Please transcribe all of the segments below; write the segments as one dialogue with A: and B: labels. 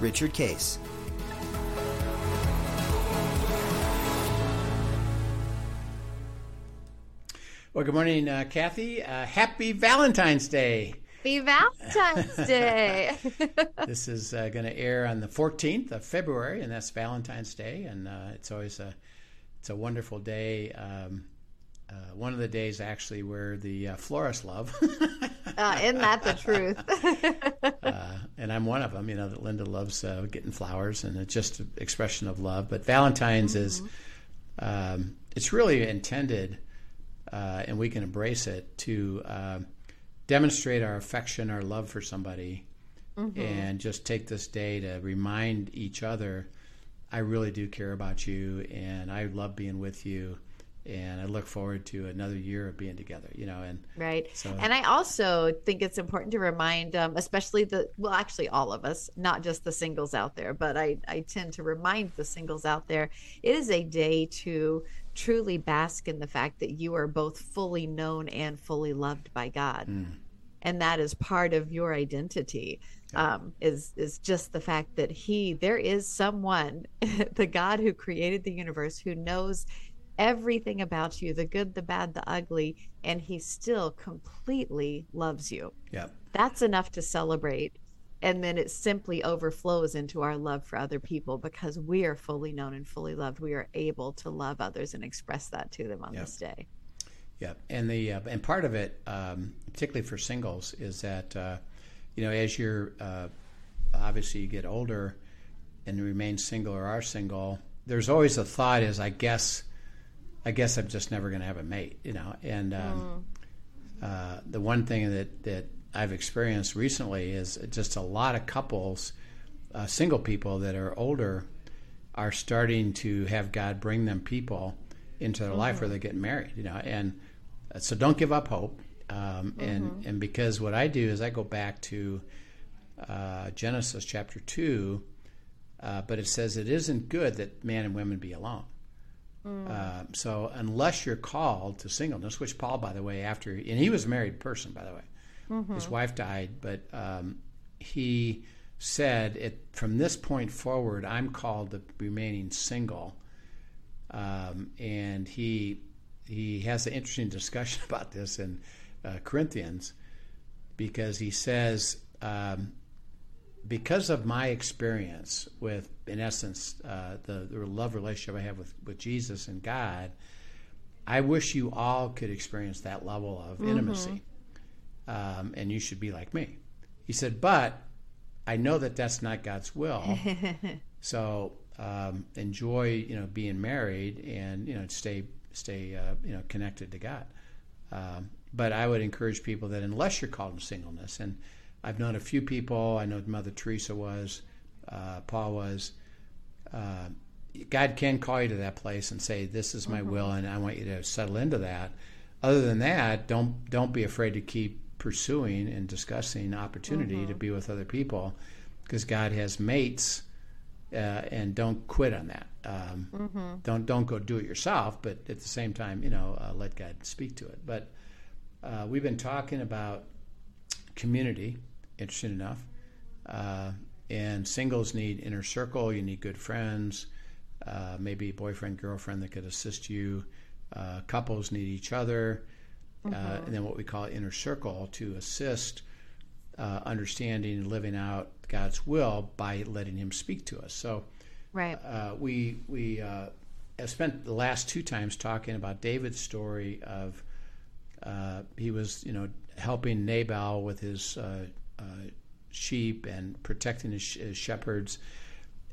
A: Richard Case.
B: Well, good morning, uh, Kathy. Uh, happy Valentine's Day.
C: Happy Valentine's Day.
B: this is uh, going to air on the 14th of February, and that's Valentine's Day, and uh, it's always a it's a wonderful day. Um, uh, one of the days actually where the uh, florists love.
C: uh, isn't that the truth?
B: uh, and I'm one of them. You know that Linda loves uh, getting flowers, and it's just an expression of love. But Valentine's mm-hmm. is um, it's really intended, uh, and we can embrace it to uh, demonstrate our affection, our love for somebody, mm-hmm. and just take this day to remind each other, I really do care about you, and I love being with you and I look forward to another year of being together. You know, and
C: right. So, and I also think it's important to remind, um, especially the well, actually all of us, not just the singles out there, but I I tend to remind the singles out there, it is a day to truly bask in the fact that you are both fully known and fully loved by God. Mm. And that is part of your identity. Um, is is just the fact that he there is someone, the God who created the universe, who knows everything about you the good, the bad, the ugly, and he still completely loves you.
B: Yeah.
C: That's enough to celebrate. And then it simply overflows into our love for other people because we are fully known and fully loved. We are able to love others and express that to them on yep. this day.
B: Yeah, and the uh, and part of it, um, particularly for singles, is that uh, you know as you're uh, obviously you get older and remain single or are single, there's always a thought is I guess I guess I'm just never going to have a mate, you know. And um, mm. uh, the one thing that that I've experienced recently is just a lot of couples, uh, single people that are older, are starting to have God bring them people into their mm-hmm. life where mm-hmm. they're married, you know. And uh, so don't give up hope. Um, and mm-hmm. and because what I do is I go back to uh, Genesis chapter two, uh, but it says it isn't good that man and women be alone. Mm. Uh, so unless you're called to singleness, which Paul, by the way, after and he was a married person, by the way, mm-hmm. his wife died, but um, he said, it, "From this point forward, I'm called to remaining single." Um, and he he has an interesting discussion about this in uh, Corinthians because he says um, because of my experience with, in essence, uh, the, the love relationship I have with, with Jesus and God, I wish you all could experience that level of mm-hmm. intimacy. Um, and you should be like me. He said, but I know that that's not God's will. so um, enjoy, you know, being married and, you know, stay, stay, uh, you know, connected to God. Um, but I would encourage people that unless you're called to singleness and, I've known a few people. I know Mother Teresa was, uh, Paul was. Uh, God can call you to that place and say, "This is my mm-hmm. will, and I want you to settle into that." Other than that, don't don't be afraid to keep pursuing and discussing opportunity mm-hmm. to be with other people, because God has mates, uh, and don't quit on that. Um, mm-hmm. Don't don't go do it yourself, but at the same time, you know, uh, let God speak to it. But uh, we've been talking about community interesting enough. Uh, and singles need inner circle. You need good friends, uh, maybe boyfriend, girlfriend that could assist you. Uh, couples need each other, uh, mm-hmm. and then what we call inner circle to assist uh, understanding and living out God's will by letting Him speak to us. So,
C: right,
B: uh, we we have spent the last two times talking about David's story of he was you know helping Nabal with his uh, sheep and protecting his, his, shepherds,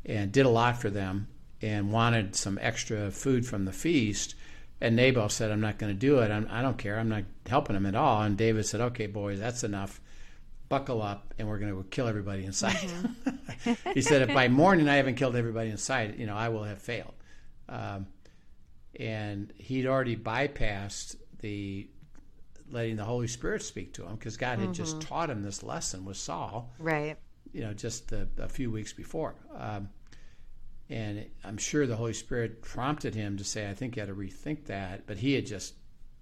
B: and did a lot for them, and wanted some extra food from the feast. And Nabal said, "I'm not going to do it. I'm, I do not care. I'm not helping him at all." And David said, "Okay, boys, that's enough. buckle up and we're going to kill everybody inside. Mm-hmm. he said, if by morning I haven't killed everybody inside, you know, I will have failed. Um, and he'd already bypassed the letting the Holy Spirit speak to him because God had mm-hmm. just taught him this lesson with Saul.
C: Right.
B: You know, just a, a few weeks before. Um, and I'm sure the Holy Spirit prompted him to say, I think you had to rethink that. But he had just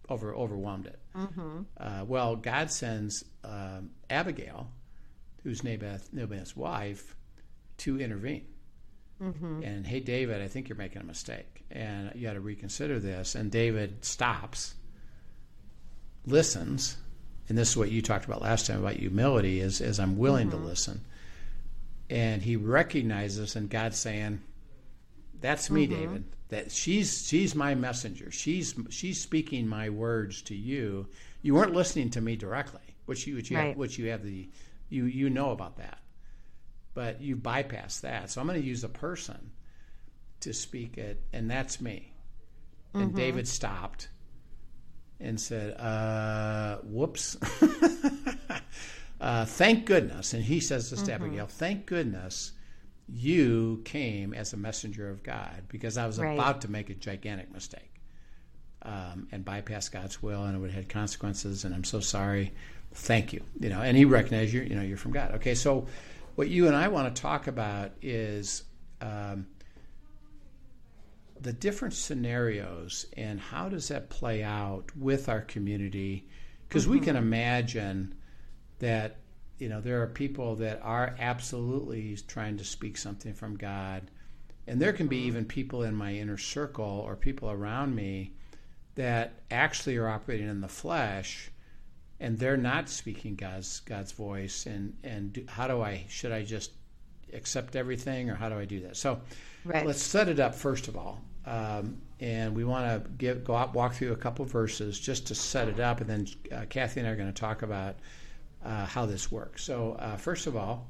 B: over overwhelmed it. Mm-hmm. Uh, well, God sends um, Abigail, who's Naboth, Naboth's wife, to intervene. Mm-hmm. And hey, David, I think you're making a mistake, and you got to reconsider this. And David stops, listens, and this is what you talked about last time about humility: is is I'm willing mm-hmm. to listen, and he recognizes, and God's saying, "That's me, mm-hmm. David that she's she's my messenger. She's she's speaking my words to you. You weren't listening to me directly, which you which you right. have, which you have the you you know about that, but you bypass that. So I'm going to use a person to speak it, and that's me. And mm-hmm. David stopped and said, uh, "Whoops." uh, thank goodness, and he says this to mm-hmm. Abigail, "Thank goodness." you came as a messenger of God because I was right. about to make a gigantic mistake um, and bypass God's will, and it would have had consequences. And I'm so sorry. Thank you. You know, and he recognized you. You know, you're from God. Okay, so what you and I want to talk about is um, the different scenarios and how does that play out with our community? Because mm-hmm. we can imagine that you know, there are people that are absolutely trying to speak something from God. And there can be mm-hmm. even people in my inner circle or people around me that actually are operating in the flesh and they're not speaking God's God's voice and and do, how do I should I just accept everything or how do I do that? So right. let's set it up first of all. Um, and we want to give go out walk through a couple verses just to set it up and then uh, Kathy and I are going to talk about uh, how this works. So, uh, first of all,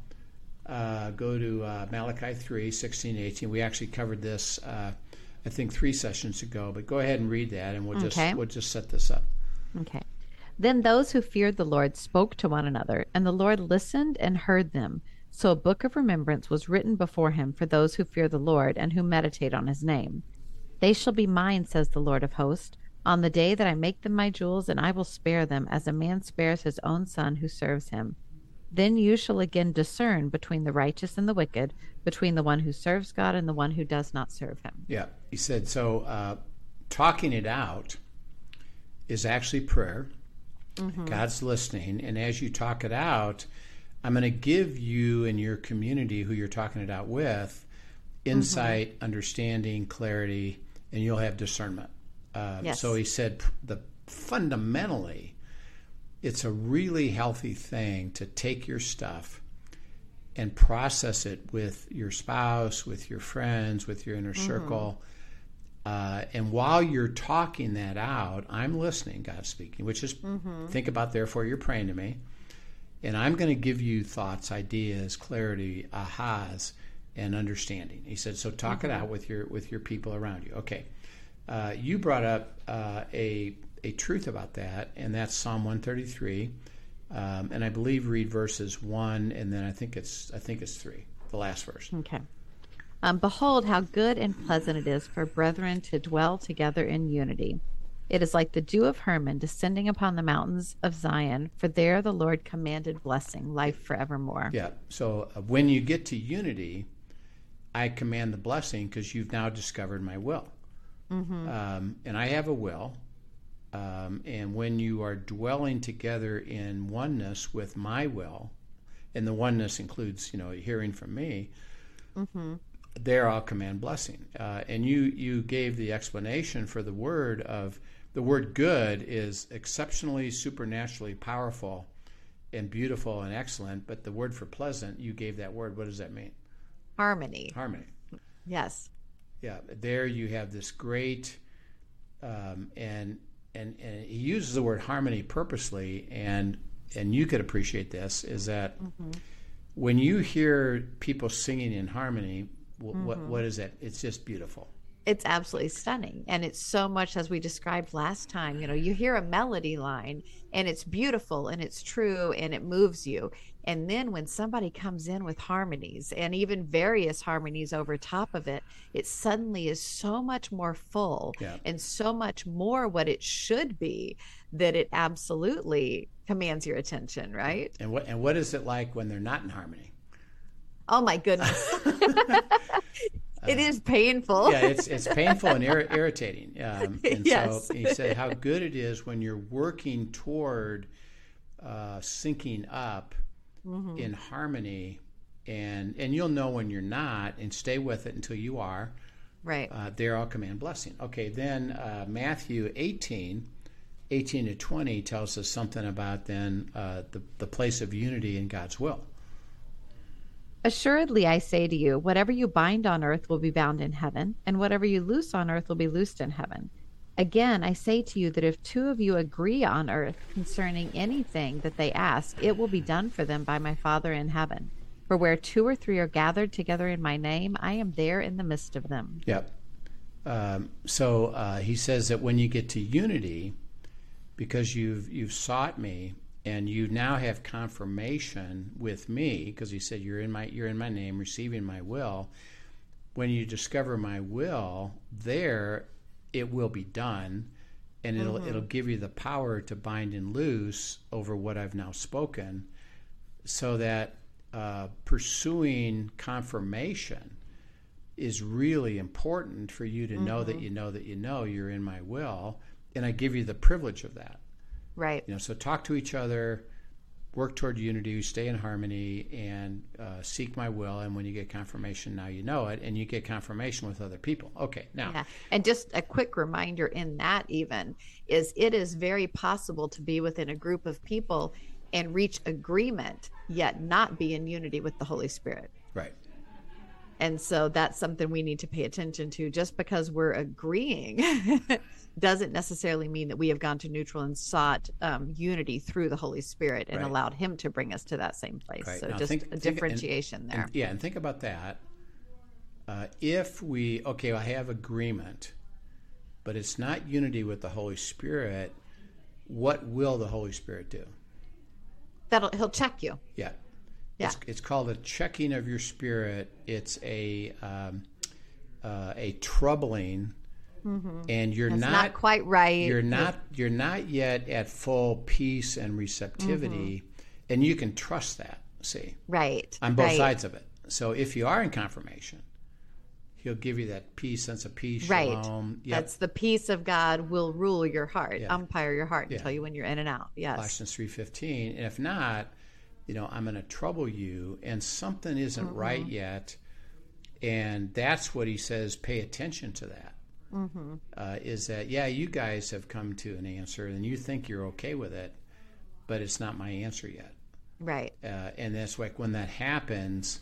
B: uh, go to uh, Malachi 3 16 18. We actually covered this, uh, I think, three sessions ago, but go ahead and read that and we'll just, okay. we'll just set this up.
D: Okay. Then those who feared the Lord spoke to one another, and the Lord listened and heard them. So a book of remembrance was written before him for those who fear the Lord and who meditate on his name. They shall be mine, says the Lord of hosts on the day that I make them my jewels, and I will spare them, as a man spares his own son who serves him. Then you shall again discern between the righteous and the wicked, between the one who serves God and the one who does not serve him.
B: Yeah, he said, so uh, talking it out is actually prayer. Mm-hmm. God's listening. And as you talk it out, I'm going to give you and your community who you're talking it out with insight, mm-hmm. understanding, clarity, and you'll have discernment. Uh, yes. So he said the fundamentally, it's a really healthy thing to take your stuff and process it with your spouse, with your friends, with your inner mm-hmm. circle. Uh, and while you're talking that out, I'm listening, God speaking, which is mm-hmm. think about, therefore, you're praying to me. And I'm going to give you thoughts, ideas, clarity, ahas, and understanding. He said, so talk mm-hmm. it out with your with your people around you. Okay uh, you brought up uh, a a truth about that, and that's Psalm 133. Um, and I believe read verses one, and then I think it's I think it's three, the last verse.
D: Okay. Um, Behold, how good and pleasant it is for brethren to dwell together in unity. It is like the dew of Hermon descending upon the mountains of Zion, for there the Lord commanded blessing, life forevermore.
B: Yeah. So uh, when you get to unity, I command the blessing because you've now discovered my will. Mm-hmm. Um, and I have a will. Um, and when you are dwelling together in oneness with my will, and the oneness includes, you know, hearing from me, mm-hmm. there I'll command blessing. Uh, and you you gave the explanation for the word of the word good is exceptionally supernaturally powerful and beautiful and excellent, but the word for pleasant, you gave that word. What does that mean?
C: Harmony.
B: Harmony.
C: Yes
B: yeah, there you have this great, um, and and and he uses the word harmony purposely, and and you could appreciate this is that mm-hmm. when you hear people singing in harmony, w- mm-hmm. what what is that? It's just beautiful.
C: It's absolutely stunning. And it's so much as we described last time. You know, you hear a melody line and it's beautiful and it's true and it moves you. And then when somebody comes in with harmonies and even various harmonies over top of it, it suddenly is so much more full
B: Yeah.
C: and so much more what it should be that it absolutely commands your attention, right?
B: And what and what is it like when they're not in harmony?
C: Oh my goodness. it is painful.
B: yeah, it's it's painful and ir- irritating. Um, and
C: Yes.
B: so he said how good it is when you're working toward uh, syncing up
C: Mm-hmm.
B: in harmony, and and you'll know when you're not, and stay with it until you are.
C: Right.
B: Uh, there I'll command blessing. Okay, then uh, Matthew 18, 18 to 20 tells us something about then uh, the, the place of unity in God's will.
D: Assuredly, I say to you, whatever you bind on earth will be bound in heaven, and whatever you loose on earth will be loosed in heaven. Again, I say to you that if two of you agree on earth concerning anything that they ask, it will be done for them by my Father in heaven. For where two or three are gathered together in my name, I am there in the midst of them.
B: Yep. Um, so uh, he says that when you get to unity, because you've you've sought me and you now have confirmation with me, because he said you're in my you're in my name, receiving my will. When you discover my will, there it will be done, and it'll it'll give you the power to bind and loose over what I've now spoken, so that uh, pursuing confirmation is really important for you to know that you know that you know you're in my will and i give you the privilege of that
C: Right.
B: you know so talk to each other work toward unity stay in harmony and uh, seek my will and when you get confirmation now you know it and you get confirmation with other people okay now
C: Yeah. And just a quick reminder in that, even, is it is very possible to be within a group of people and reach agreement, yet not be in unity with the Holy Spirit.
B: right
C: And so that's something we need to pay attention to. Just because we're agreeing doesn't necessarily mean that we have gone to neutral and sought um, unity through the Holy Spirit and
B: Right.
C: allowed Him to bring us to that same place.
B: Right.
C: So
B: Now
C: just
B: think-
C: a
B: think- and-
C: differentiation there.
B: And- yeah, and think about that. Uh, if we okay, I have agreement, but it's not unity with the Holy Spirit. What will the Holy Spirit do?
C: That'll He'll check you.
B: Yeah,
C: Yeah.
B: It's, it's called a checking of your spirit. It's a um, uh, a troubling, and you're
C: Mm-hmm.
B: Not,
C: not, quite right.
B: you're not you're not yet at full peace and receptivity, and you can trust that. See,
C: right
B: on both
C: right.
B: sides of it. So if you are in confirmation, he'll give you that peace, sense of peace,
C: Right.
B: shalom. Yep.
C: That's the peace of God will rule your heart,
B: Yeah.
C: umpire your heart, and
B: Yeah.
C: tell you when you're in and out. Yes.
B: Colossians three fifteen. And if not, you know, I'm going to trouble you, and something isn't
C: Mm-hmm.
B: right yet, and that's what he says. Pay attention to that.
C: Mm-hmm.
B: Uh, is that yeah? You guys have come to an answer, and you think you're okay with it, but it's not my answer yet.
C: Right.
B: uh, and that's like when that happens.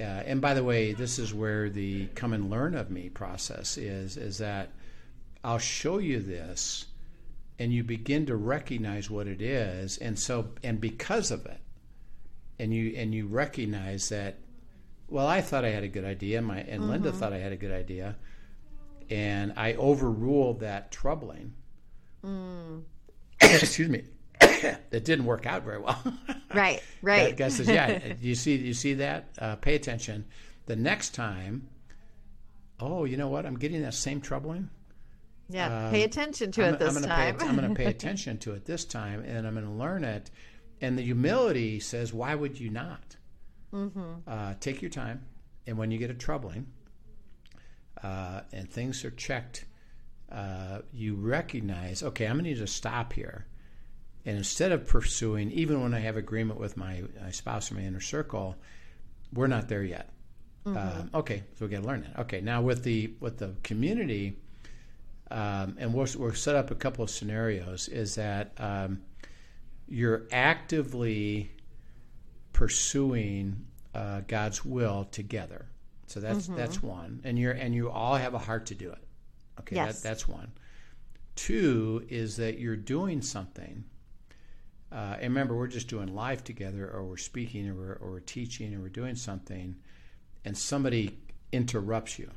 B: Uh, and by the way, this is where the come and learn of me process is. Is that I'll show you this, and you begin to recognize what it is, and so and because of it, and you and you recognize that. Well, I thought I had a good idea, my and Linda thought I had a good idea, and I overruled that troubling. Excuse me. it didn't work out very well.
C: Right. Right.
B: God says, "Yeah, you see, you see that. Uh, pay attention. The next time, oh, you know what? I'm getting that same troubling.
C: yeah. Pay attention to
B: I'm,
C: it this
B: I'm gonna
C: time.
B: Pay, I'm going to pay attention to it this time, and I'm going to learn it. And the humility says, why would you not?
C: Mm-hmm.
B: Uh, take your time, and when you get a troubling, uh, and things are checked, uh, you recognize, okay, I'm going to need to stop here. And instead of pursuing, even when I have agreement with my, my spouse or my inner circle, we're not there yet. Um, okay, so we got to learn that. Okay, now with the with the community, um, and we'll, we'll set up a couple of scenarios. Is that um, you're actively pursuing uh, God's will together. So that's that's one, and you're and you all have a heart to do it. Okay,
C: Yes.
B: that, that's one. Two is that you're doing something. Uh, and remember, we're just doing life together, or we're speaking, or we're, or we're teaching, or we're doing something, and somebody interrupts you.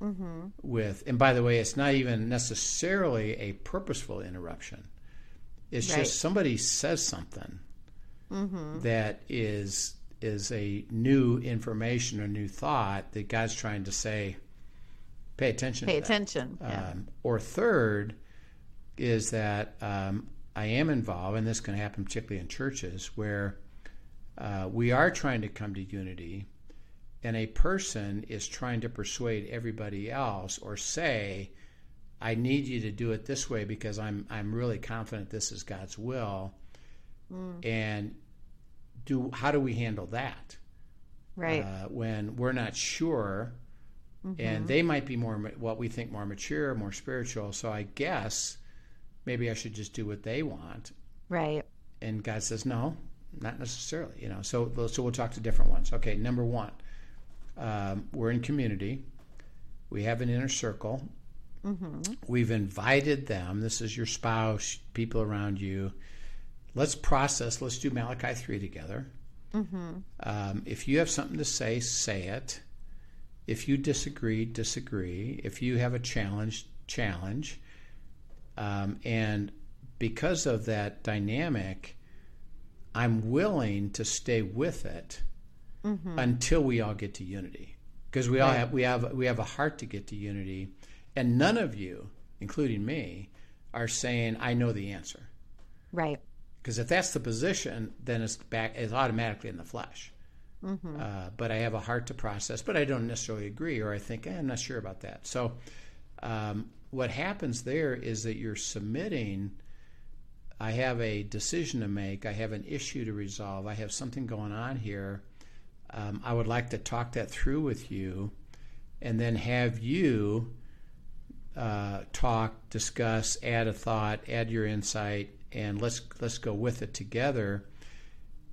B: mm-hmm. with. And by the way, it's not even necessarily a purposeful interruption. It's right. just somebody says something mm-hmm. that is is a new information or new thought that God's trying to say. Pay attention.
C: Pay attention. Yeah.
B: Um, or third is that um, I am involved, and this can happen particularly in churches where uh, we are trying to come to unity, and a person is trying to persuade everybody else or say, I need you to do it this way because I'm I'm really confident this is God's will. Mm. And do how do we handle that?
C: Right. Uh,
B: when we're not sure, mm-hmm. and they might be more what we think more mature, more spiritual. So I guess maybe I should just do what they want.
C: Right.
B: And God says no, not necessarily. You know. So so we'll talk to different ones. Okay. Number one, um, we're in community. We have an inner circle. Mm-hmm. We've invited them. This is your spouse, people around you let's process. Let's do Malachi three together. Mm-hmm. Um, if you have something to say, say it. If you disagree, disagree. If you have a challenge, challenge. Um, and because of that dynamic, I'm willing to stay with it mm-hmm. until we all get to unity. Because we all have we have we have a heart to get to unity, and none of you, including me, are saying I know the answer.
C: Right.
B: Because if that's the position, then it's back it's automatically in the flesh. Mm-hmm. Uh, but I have a heart to process, but I don't necessarily agree, or I think eh, I'm not sure about that. So, um, what happens there is that you're submitting. I have a decision to make. I have an issue to resolve. I have something going on here. Um, I would like to talk that through with you, and then have you uh, talk, discuss, add a thought, add your insight, and let's let's go with it together.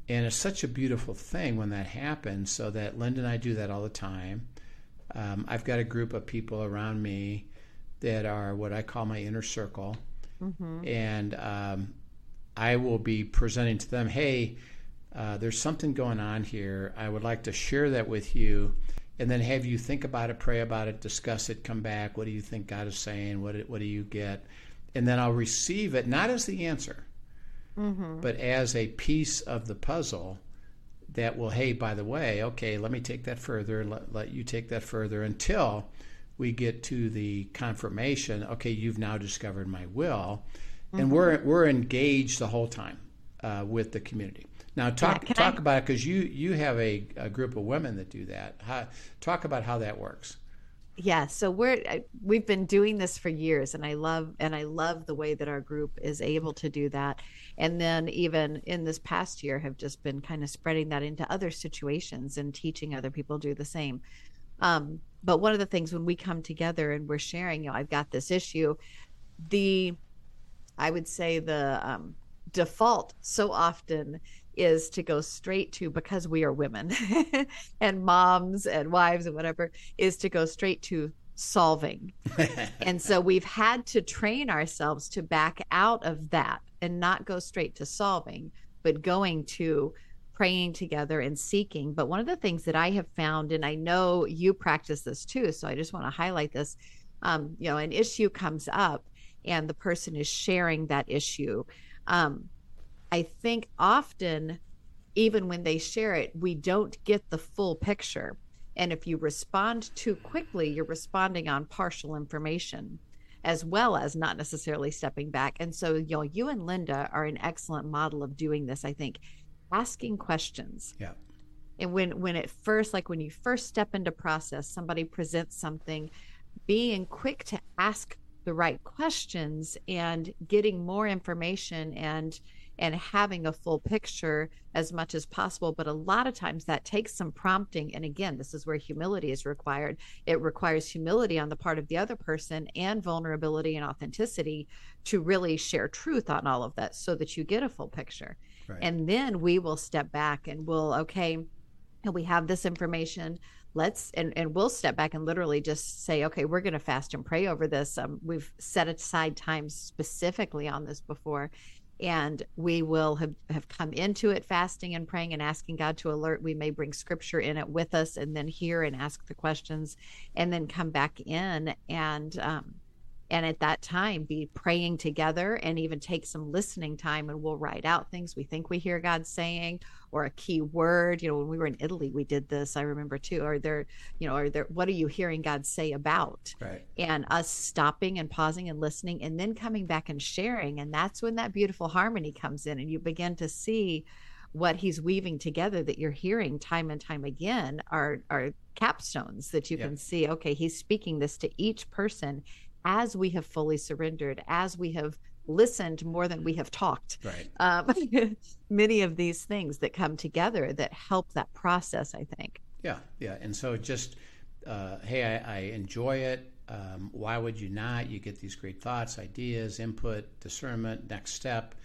B: And it's such a beautiful thing when that happens. So that Linda and I do that all the time. Um, I've got a group of people around me that are what I call my inner circle, mm-hmm. and um, I will be presenting to them, "Hey, uh, there's something going on here. I would like to share that with you." and then have you think about it, pray about it, discuss it, come back. What do you think God is saying? What what do you get? And then I'll receive it not as the answer, mm-hmm. but as a piece of the puzzle that will, hey, by the way, okay, let me take that further, let, let you take that further until we get to the confirmation, okay, you've now discovered my will. Mm-hmm. And we're, we're engaged the whole time uh, with the community. Now, talk yeah, talk I... about it because you you have a, a group of women that do that. How, talk about how that works
C: yeah so we're we've been doing this for years and i love and i love the way that our group is able to do that. And then even in this past year have just been kind of spreading that into other situations and teaching other people do the same. Um, but one of the things when we come together and we're sharing you know i've got this issue the i would say the um, default so often is to go straight to because we are women and moms and wives and whatever is to go straight to solving. and so we've had to train ourselves to back out of that and not go straight to solving, but going to praying together and seeking. But one of the things that I have found, and I know you practice this too, so I just want to highlight this. Um, you know, an issue comes up and the person is sharing that issue. Um, I think often, even when they share it, we don't get the full picture. And if you respond too quickly, you're responding on partial information as well as not necessarily stepping back. And so, you know, you and Linda are an excellent model of doing this, I think, asking questions.
B: Yeah.
C: And when when it first like when you first step into process, somebody presents something, being quick to ask the right questions and getting more information and and having a full picture as much as possible. But a lot of times that takes some prompting. And again, this is where humility is required. It requires humility on the part of the other person and vulnerability and authenticity to really share truth on all of that so that you get a full picture. Right. And then we will step back and we'll, okay, and we have this information let's and, and we'll step back and literally just say okay we're going to fast and pray over this um, we've set aside times specifically on this before and we will have, have come into it fasting and praying and asking God to alert. We may bring scripture in it with us and then hear and ask the questions and then come back in and um, and at that time be praying together and even take some listening time and we'll write out things we think we hear God saying or a key word you know when we were in Italy we did this I remember too are there you know are there what are you hearing God say about
B: right.
C: and us stopping and pausing and listening and then coming back and sharing and that's when that beautiful harmony comes in and you begin to see what he's weaving together that you're hearing time and time again are are capstones that you
B: Yep.
C: can see okay he's speaking this to each person as we have fully surrendered as we have listened more than we have talked
B: Right.
C: um, many of these things that come together that help that process i think
B: Yeah, yeah. And so just, uh, hey, I, I enjoy it. Um, why would you not? You get these great thoughts, ideas, input, discernment, next step.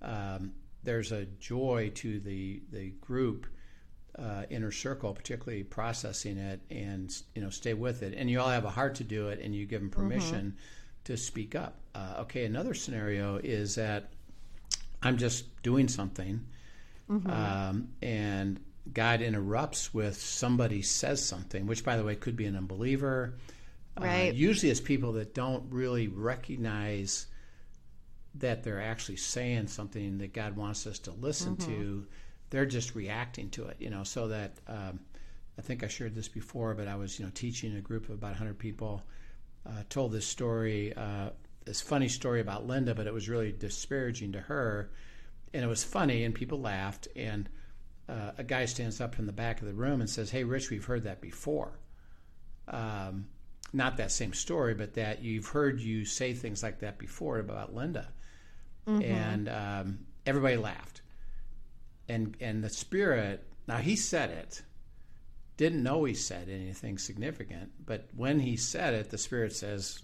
B: Um, there's a joy to the the group uh, inner circle, particularly processing it and you know stay with it. And you all have a heart to do it, and you give them permission to speak up. Uh, okay, another scenario is that I'm just doing something, um, and God interrupts with somebody says something, which, by the way, could be an unbeliever.
C: Right.
B: Uh, usually, it's people that don't really recognize that they're actually saying something that God wants us to listen to. They're just reacting to it, you know. So that um, I think I shared this before, but I was, you know, teaching a group of about 100 people. Uh, told this story, uh, this funny story about Linda, but it was really disparaging to her, and it was funny, and people laughed. And uh, a guy stands up in the back of the room and says, "Hey, Rich, we've heard that before." Um, not that same story, but that you've heard you say things like that before about Linda, and um, everybody laughed. And and the spirit now he said it, didn't know he said anything significant, but when he said it, the spirit says,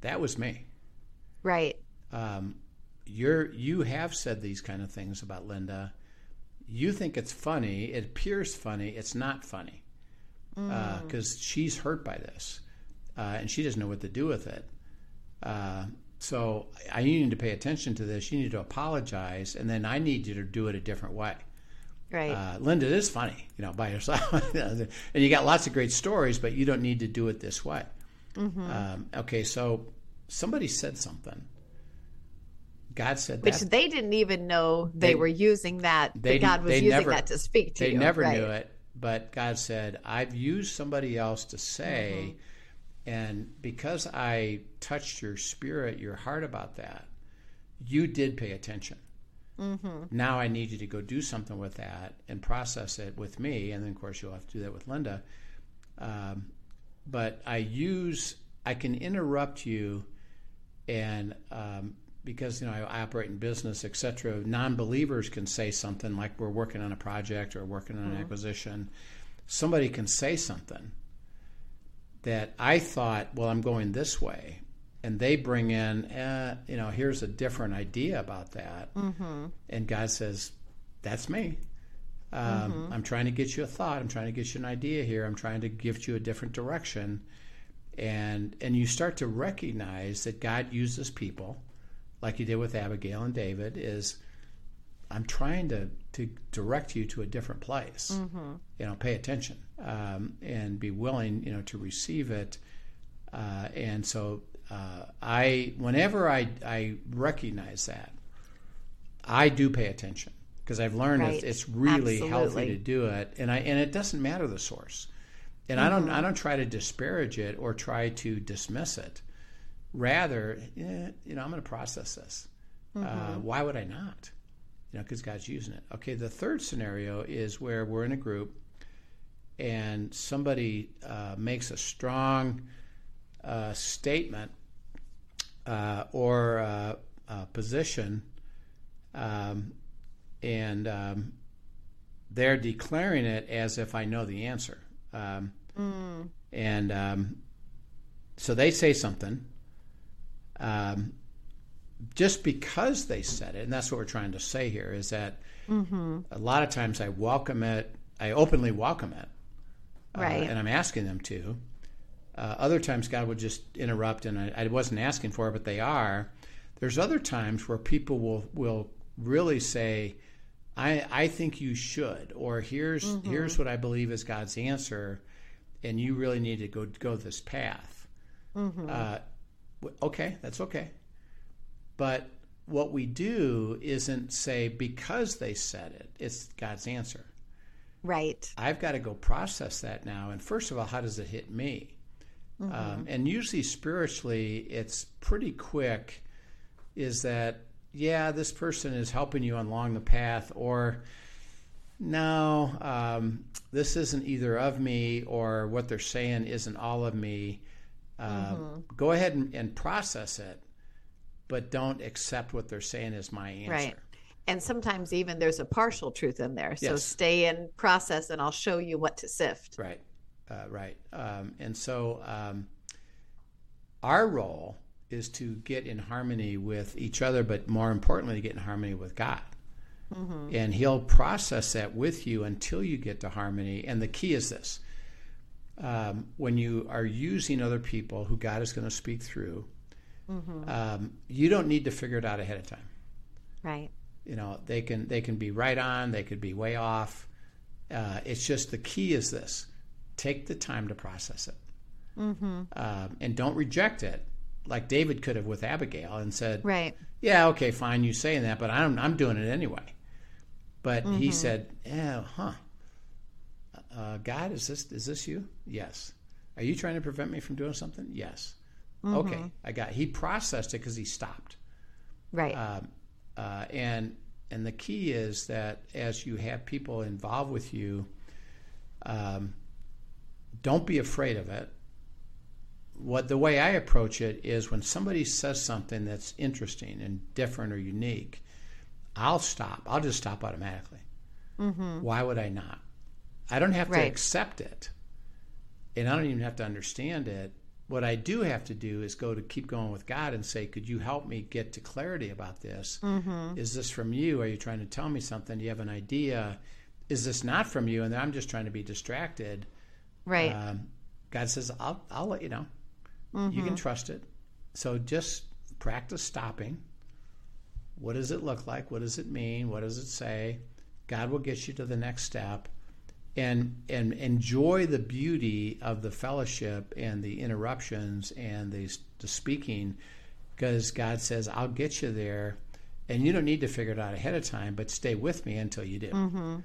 B: "That was me."
C: right
B: um, you're you have said these kind of things about Linda. You think it's funny. It appears funny. It's not funny because she's hurt by this, uh, and she doesn't know what to do with it. Uh, so I need to pay attention to this. You need to apologize, and then I need you to do it a different way.
C: right
B: Uh, Linda is funny, you know, by yourself, and you got lots of great stories, but you don't need to do it this way. Um, okay, so somebody said something. God said
C: which
B: that.
C: they didn't even know they,
B: They-
C: were using that
B: they-
C: that god was using
B: never-
C: that to speak to
B: they
C: you They
B: never
C: right.
B: knew it, but God said, "I've used somebody else to say, and because I touched your spirit, your heart about that, you did pay attention. Now I need you to go do something with that and process it with me, and then of course you'll have to do that with Linda. Um, but I use I can interrupt you, and um, because you know I, operate in business, etc. Non-believers can say something like we're working on a project or working on an acquisition. Somebody can say something that I thought, well, I'm going this way, and they bring in, eh, you know, here's a different idea about that, and God says, that's me. Um, I'm trying to get you a thought. I'm trying to get you an idea here. I'm trying to give you a different direction, and and you start to recognize that God uses people, like He did with Abigail and David. Is I'm trying to to direct you to a different place. You know, pay attention um, and be willing, you know, to receive it. Uh, and so uh, I, whenever I I recognize that, I do pay attention because I've learned
C: Right.
B: it's, it's really healthy to do it, and I and it doesn't matter the source, and I don't I don't try to disparage it or try to dismiss it. Rather, eh, you know, I'm going to process this. Uh, why would I not? You know, because God's using it. Okay, the third scenario is where we're in a group, and somebody uh, makes a strong uh, statement uh, or uh, position, um, and um, they're declaring it as if I know the answer. Um, And um, so they say something. Um, just because they said it, and that's what we're trying to say here, is that a lot of times I welcome it, I openly welcome it, uh, and I'm asking them to. Uh, other times God would just interrupt, and I, I wasn't asking for it, but they are. There's other times where people will will really say, "I I think you should," or "Here's
C: Mm-hmm.
B: here's what I believe is God's answer, and you really need to go go this path."
C: Mm-hmm.
B: Uh, okay, that's okay. But what we do isn't say because they said it, it's God's answer.
C: Right.
B: I've got to go process that now. And first of all, how does it hit me? Um, and usually spiritually, it's pretty quick. Is that yeah, this person is helping you along the path, or no, um, this isn't either of me, or what they're saying isn't all of me. Uh, Go ahead and, and process it, but don't accept what they're saying as my answer.
C: Right. And sometimes even there's a partial truth in there. So
B: Yes.
C: stay in process and I'll show you what to sift.
B: Right, uh, right. Um, and so um, our role is to get in harmony with each other, but more importantly, to get in harmony with God. And He'll process that with you until you get to harmony. And the key is this um, when you are using other people who God is going to speak through, um, you don't need to figure it out ahead of time.
C: Right.
B: you know they can they can be right on they could be way off. Uh, it's just the key is this. Take the time to process it.
C: Mm-hmm.
B: um, and don't reject it like david could have with abigail and said
C: Right.
B: yeah okay fine you saying that but i'm, I'm doing it anyway. But
C: Mm-hmm.
B: he said yeah huh. Uh, god is this is this you? Yes. Are you trying to prevent me from doing something? Yes
C: Mm-hmm.
B: okay i got he processed it because he stopped
C: Right.
B: um, uh, and and the key is that as you have people involved with you, um, don't be afraid of it. What the way I approach it is when somebody says something that's interesting and different or unique, I'll stop. I'll just stop automatically. Why would I not? I don't have to accept it, and I don't even have to understand it. What I do have to do is go to keep going with God and say, "Could you help me get to clarity about this? Is this from you? Are you trying to tell me something? Do you have an idea? Is this not from you? And then I'm just trying to be distracted."
C: right.
B: Um, God says, "I'll I'll let you know. You can trust it. So just practice stopping. What does it look like? What does it mean? What does it say? God will get you to the next step." And, and enjoy the beauty of the fellowship and the interruptions and the, the speaking because God says, I'll get you there. And you don't need to figure it out ahead of time, but stay with me until you do.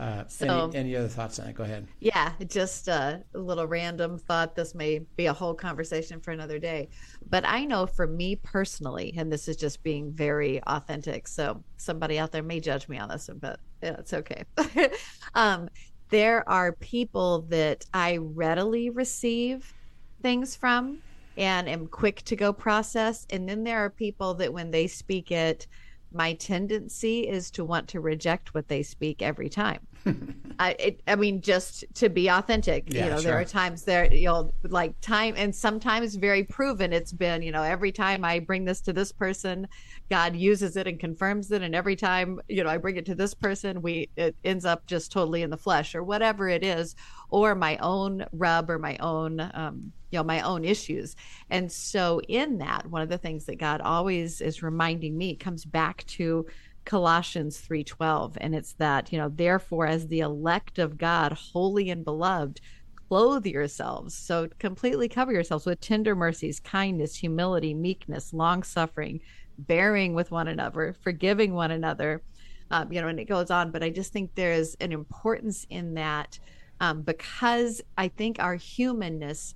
B: Uh,
C: So-
B: any, any other thoughts on that? Go ahead.
C: Yeah, just uh, a little random thought. This may be a whole conversation for another day. But I know for me personally, and this is just being very authentic. So somebody out there may judge me on this one, but yeah, it's okay. um, there are people that I readily receive things from and am quick to go process. And then there are people that when they speak it, my tendency is to want to reject what they speak every time. I, it, I mean, just to be authentic,
B: Yeah,
C: you know,
B: sure.
C: there are times there, you know, like time, and sometimes very proven. It's been, you know, every time I bring this to this person, God uses it and confirms it, and every time, you know, I bring it to this person, we it ends up just totally in the flesh or whatever it is, or my own rub or my own, um, you know, my own issues. And so, in that, one of the things that God always is reminding me comes back to Colossians 3:12 and it's that you know therefore as the elect of God holy and beloved clothe yourselves. So completely cover yourselves with tender mercies kindness humility meekness long suffering bearing with one another forgiving one another. Um, you know and it goes on but I just think there's an importance in that um, because I think our humanness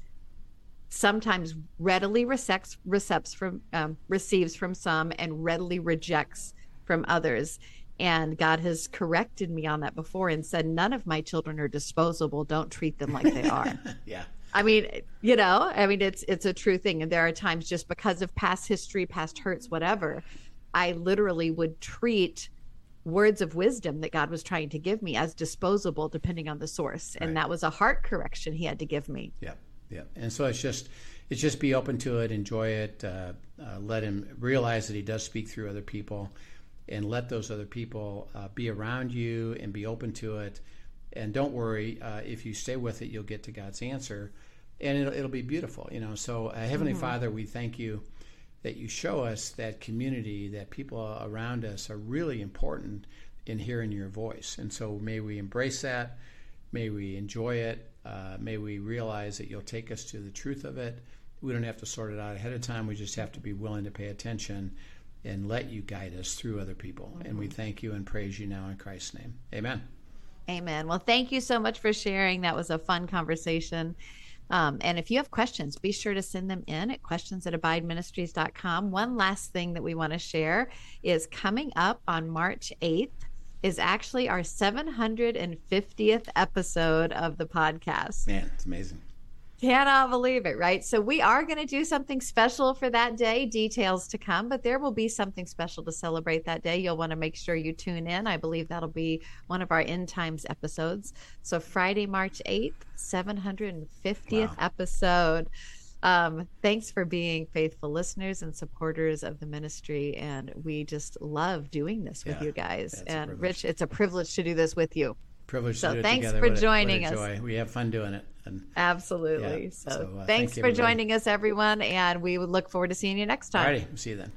C: sometimes readily receives, receives from um, receives from some and readily rejects from others. And god has corrected me on that before and said none of my children are disposable. Don't treat them like they are.
B: Yeah.
C: i mean you know i mean it's it's a true thing. And there are times just because of past history past hurts whatever i literally would treat words of wisdom that god was trying to give me as disposable depending on the source. And
B: Right.
C: that was a heart correction he had to give me.
B: Yeah, yeah. And so it's just it's just be open to it, enjoy it, uh, uh, let him realize that he does speak through other people, and let those other people uh, be around you and be open to it. And don't worry, uh, if you stay with it, you'll get to God's answer, and it'll, it'll be beautiful. You know. So, uh, Heavenly Father, we thank you that you show us that community, that people around us are really important in hearing your voice. And so may we embrace that. May we enjoy it. Uh, may we realize that you'll take us to the truth of it. We don't have to sort it out ahead of time. We just have to be willing to pay attention and let you guide us through other people. Mm-hmm. And we thank you and praise you now in Christ's name. Amen.
C: Amen. Well, thank you so much for sharing. That was a fun conversation. Um, and if you have questions, be sure to send them in at questions at abideministries.com. One last thing that we want to share is coming up on March 8th is actually our 750th episode of the podcast.
B: Man, it's amazing.
C: Cannot believe it, right? So we are going to do something special for that day. Details to come, but there will be something special to celebrate that day. You'll want to make sure you tune in. I believe that'll be one of our end times episodes. So Friday, March 8th, 750th wow. episode. Um, thanks for being faithful listeners and supporters of the ministry. And we just love doing this with yeah, you guys. And Rich, it's a privilege to do this with you.
B: Privilege
C: so
B: thanks
C: for what joining
B: a, us. We have fun doing it. And,
C: Absolutely. Yeah, so, so uh, thanks thank for joining us, everyone. And we would look forward to seeing you next time.
B: Alrighty. See you then.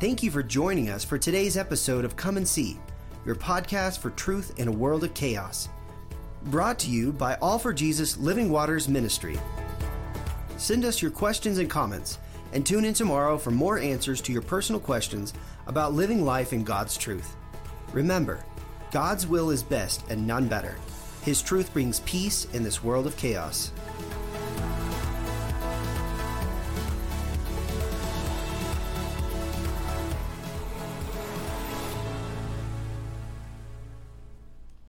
A: Thank you for joining us for today's episode of Come and See, your podcast for truth in a world of chaos. Brought to you by All for Jesus Living Waters Ministry. Send us your questions and comments, and tune in tomorrow for more answers to your personal questions about living life in God's truth. Remember, God's will is best and none better. His truth brings peace in this world of chaos.